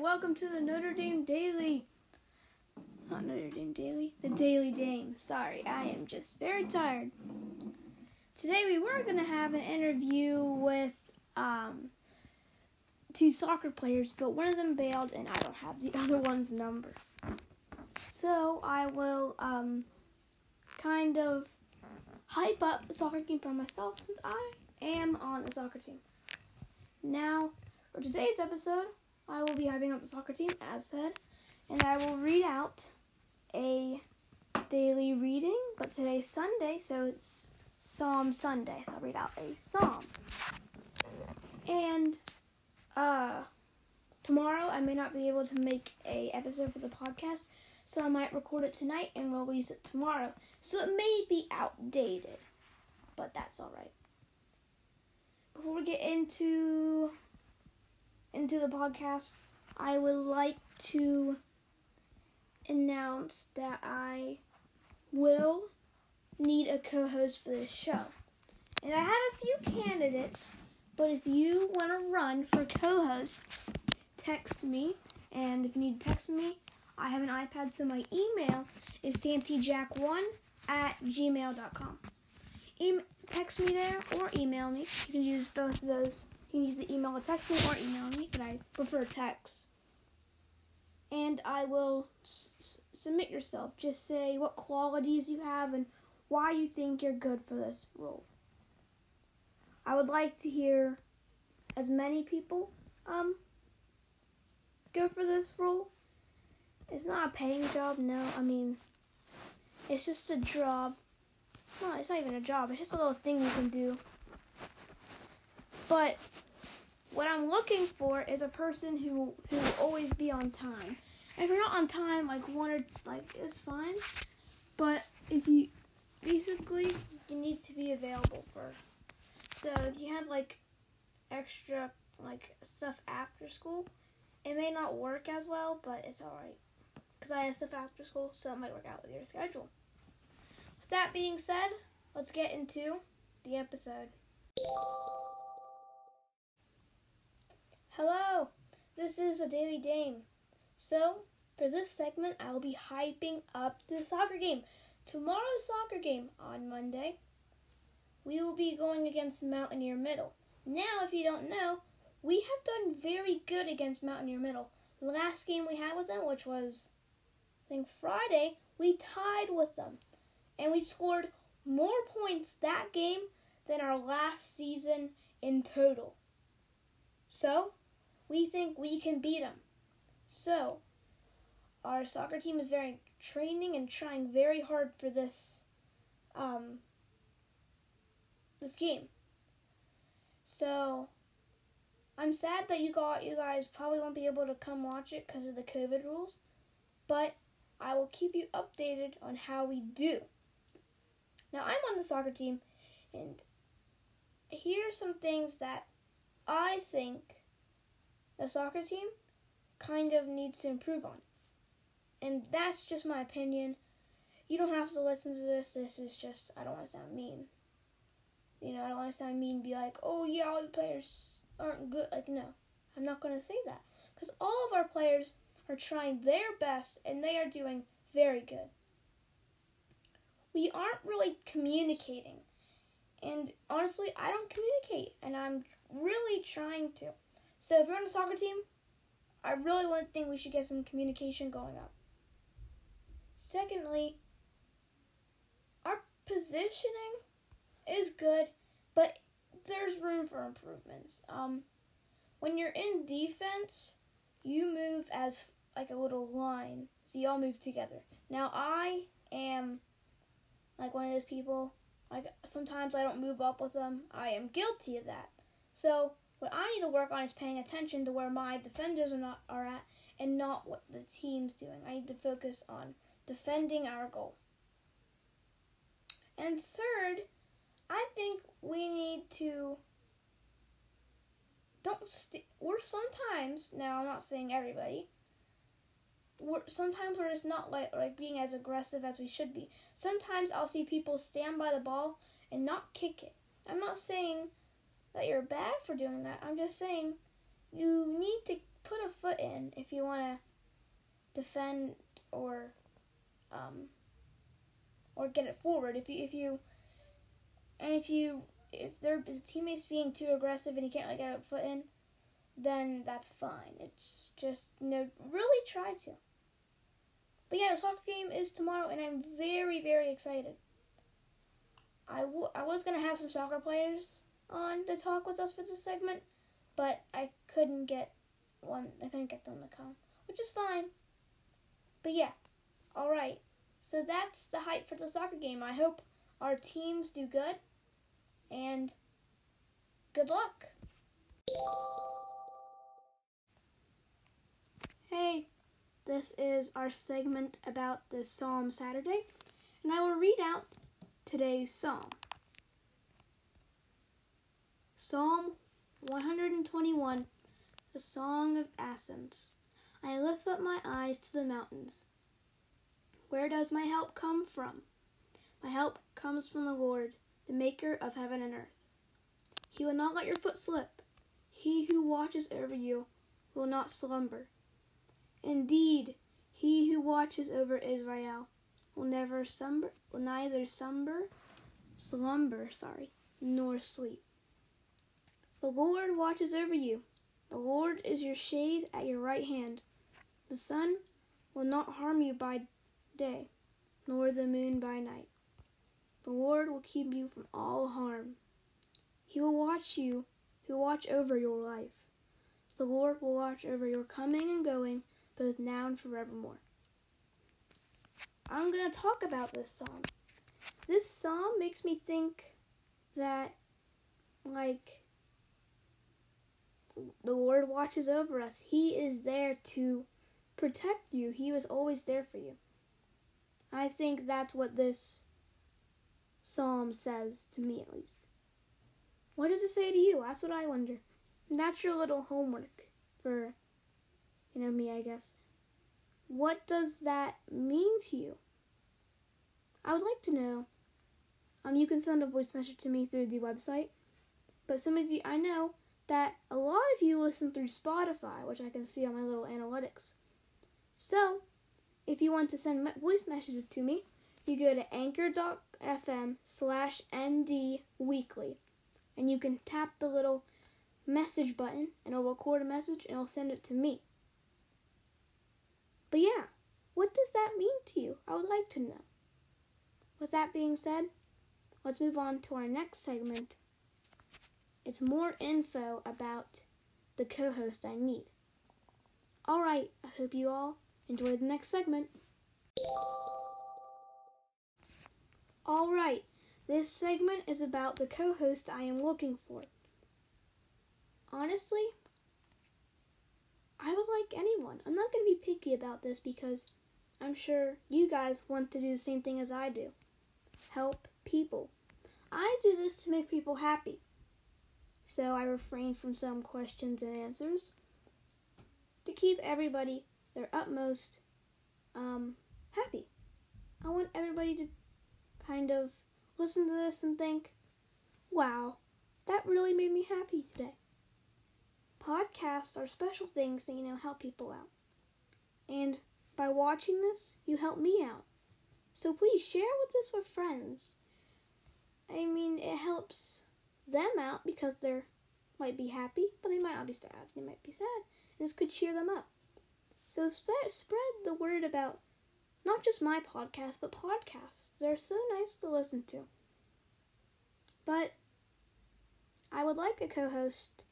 welcome to the Notre Dame Daily. Not Notre Dame Daily, the Daily Dame. Sorry, I am just very tired. Today we were going to have an interview with um, two soccer players, but one of them bailed and I don't have the other one's number. So I will um, kind of hype up the soccer team for myself since I am on the soccer team. Now, for today's episode, I will be hyping up the soccer team, as said, and I will read out a daily reading, but today's Sunday, so it's Psalm Sunday, so I'll read out a psalm. And uh, tomorrow I may not be able to make a episode for the podcast, so I might record it tonight and release it tomorrow. So it may be outdated, but that's all right. Before we get into into the podcast, I would like to announce that I will need a co-host for this show. And I have a few candidates, but if you want to run for co-host, text me. And if you need to text me, I have an iPad, so my email is santyjack1 at gmail.com. E- text me there or email me. You can use both of those can use the email or text me or email me, but I prefer text. And I will s- submit yourself. Just say what qualities you have and why you think you're good for this role. I would like to hear as many people um go for this role. It's not a paying job, no. I mean, it's just a job. No, it's not even a job. It's just a little thing you can do but what I'm looking for is a person who who will always be on time. If you're not on time, like one or like it's fine. But if you basically you need to be available for. So if you have like extra like stuff after school, it may not work as well, but it's alright. Because I have stuff after school, so it might work out with your schedule. With that being said, let's get into the episode. Hello, this is the Daily Dame. So, for this segment, I will be hyping up the soccer game. Tomorrow's soccer game on Monday, we will be going against Mountaineer Middle. Now, if you don't know, we have done very good against Mountaineer Middle. The last game we had with them, which was, I think, Friday, we tied with them. And we scored more points that game than our last season in total. So, we think we can beat them. So, our soccer team is very training and trying very hard for this um, this game. So, I'm sad that you got you guys probably won't be able to come watch it because of the COVID rules, but I will keep you updated on how we do. Now, I'm on the soccer team, and here are some things that I think the soccer team kind of needs to improve on. And that's just my opinion. You don't have to listen to this. This is just, I don't want to sound mean. You know, I don't want to sound mean and be like, oh, yeah, all the players aren't good. Like, no, I'm not going to say that. Because all of our players are trying their best and they are doing very good. We aren't really communicating. And honestly, I don't communicate. And I'm really trying to. So if you're on a soccer team, I really want to think we should get some communication going up. Secondly, our positioning is good, but there's room for improvements. Um, when you're in defense, you move as like a little line, so you all move together. Now I am like one of those people. Like sometimes I don't move up with them. I am guilty of that. So what I need to work on is paying attention to where my defenders are not are at and not what the team's doing. I need to focus on defending our goal. And third, I think we need to don't st- we're sometimes now I'm not saying everybody we're, sometimes we're just not like like being as aggressive as we should be. Sometimes I'll see people stand by the ball and not kick it. I'm not saying that you're bad for doing that. I'm just saying you need to put a foot in if you want to defend or um, or get it forward. If you if you and if you if their teammates being too aggressive and you can't like get a foot in, then that's fine. It's just you know really try to. But yeah, the soccer game is tomorrow, and I'm very very excited. I, w- I was gonna have some soccer players on to talk with us for this segment, but I couldn't get one. I couldn't get them to come, which is fine. But yeah, all right. So that's the hype for the soccer game. I hope our teams do good, and good luck. Hey, this is our segment about the Psalm Saturday, and I will read out today's psalm. Psalm 121, a song of ascent. I lift up my eyes to the mountains. Where does my help come from? My help comes from the Lord, the maker of heaven and earth. He will not let your foot slip. He who watches over you will not slumber. Indeed, he who watches over Israel will never slumber, will neither slumber, slumber, sorry, nor sleep. The Lord watches over you. The Lord is your shade at your right hand. The sun will not harm you by day, nor the moon by night. The Lord will keep you from all harm. He will watch you, he will watch over your life. The Lord will watch over your coming and going, both now and forevermore. I'm going to talk about this psalm. This psalm makes me think that, like, the Lord watches over us. He is there to protect you, He was always there for you. I think that's what this psalm says to me, at least. What does it say to you? That's what I wonder. And that's your little homework for, you know, me, I guess. What does that mean to you? I would like to know. Um, you can send a voice message to me through the website, but some of you, I know that a lot of you listen through Spotify, which I can see on my little analytics. So, if you want to send voice messages to me, you go to anchor.fm slash nd weekly, and you can tap the little message button, and it'll record a message, and it'll send it to me. But yeah, what does that mean to you? I would like to know. With that being said, let's move on to our next segment. It's more info about the co host I need. Alright, I hope you all enjoy the next segment. Alright, this segment is about the co host I am looking for. Honestly, I would like anyone. I'm not going to be picky about this because I'm sure you guys want to do the same thing as I do help people. I do this to make people happy. So I refrain from some questions and answers to keep everybody their utmost um, happy. I want everybody to kind of listen to this and think, wow, that really made me happy today podcasts are special things that, you know, help people out. And by watching this, you help me out. So please share with this with friends. I mean, it helps them out because they're might be happy, but they might not be sad. They might be sad. And this could cheer them up. So spread spread the word about not just my podcast, but podcasts. They're so nice to listen to. But I would like a co-host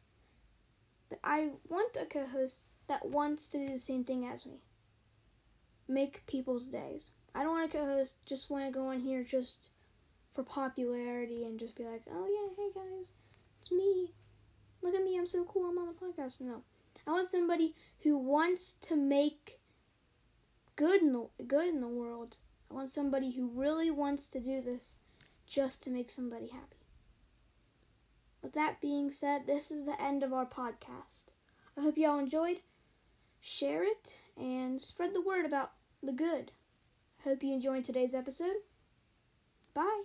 I want a co host that wants to do the same thing as me. Make people's days. I don't want a co host just want to go on here just for popularity and just be like, oh yeah, hey guys, it's me. Look at me, I'm so cool, I'm on the podcast. No. I want somebody who wants to make good in the, good in the world. I want somebody who really wants to do this just to make somebody happy. With that being said, this is the end of our podcast. I hope you all enjoyed. Share it and spread the word about the good. Hope you enjoyed today's episode. Bye.